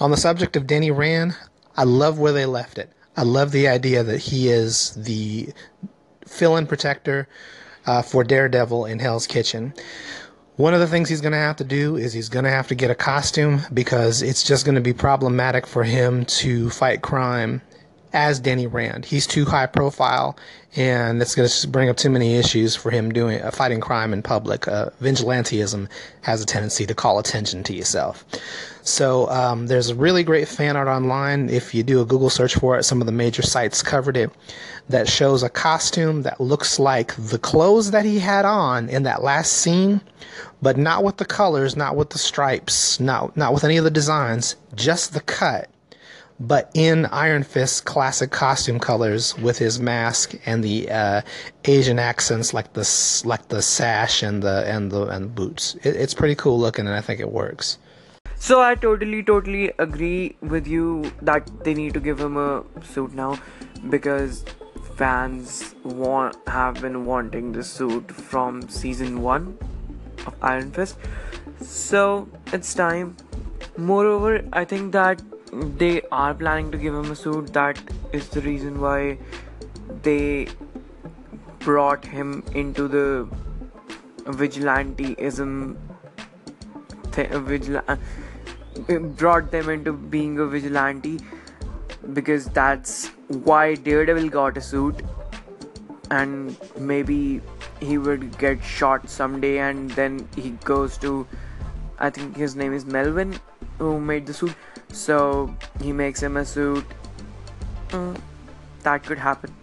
On the subject of Danny Rand, I love where they left it. I love the idea that he is the fill-in protector uh, for Daredevil in Hell's Kitchen. One of the things he's going to have to do is he's going to have to get a costume because it's just going to be problematic for him to fight crime as Danny Rand. He's too high profile, and it's going to bring up too many issues for him doing uh, fighting crime in public. Uh, vigilantism has a tendency to call attention to yourself. So um, there's a really great fan art online. If you do a Google search for it, some of the major sites covered it. That shows a costume that looks like the clothes that he had on in that last scene, but not with the colors, not with the stripes, not not with any of the designs, just the cut but in Iron Fist classic costume colors with his mask and the uh, Asian accents like the like the sash and the and the and the boots. It, it's pretty cool looking, and I think it works. So I totally totally agree with you that they need to give him a suit now because fans want have been wanting the suit from season 1 of Iron Fist. So it's time. Moreover, I think that they are planning to give him a suit. That is the reason why they brought him into the vigilanteism. Th- vigil- uh, brought them into being a vigilante because that's why Daredevil got a suit, and maybe he would get shot someday, and then he goes to. I think his name is Melvin, who made the suit so he makes him a suit. Mm, that could happen.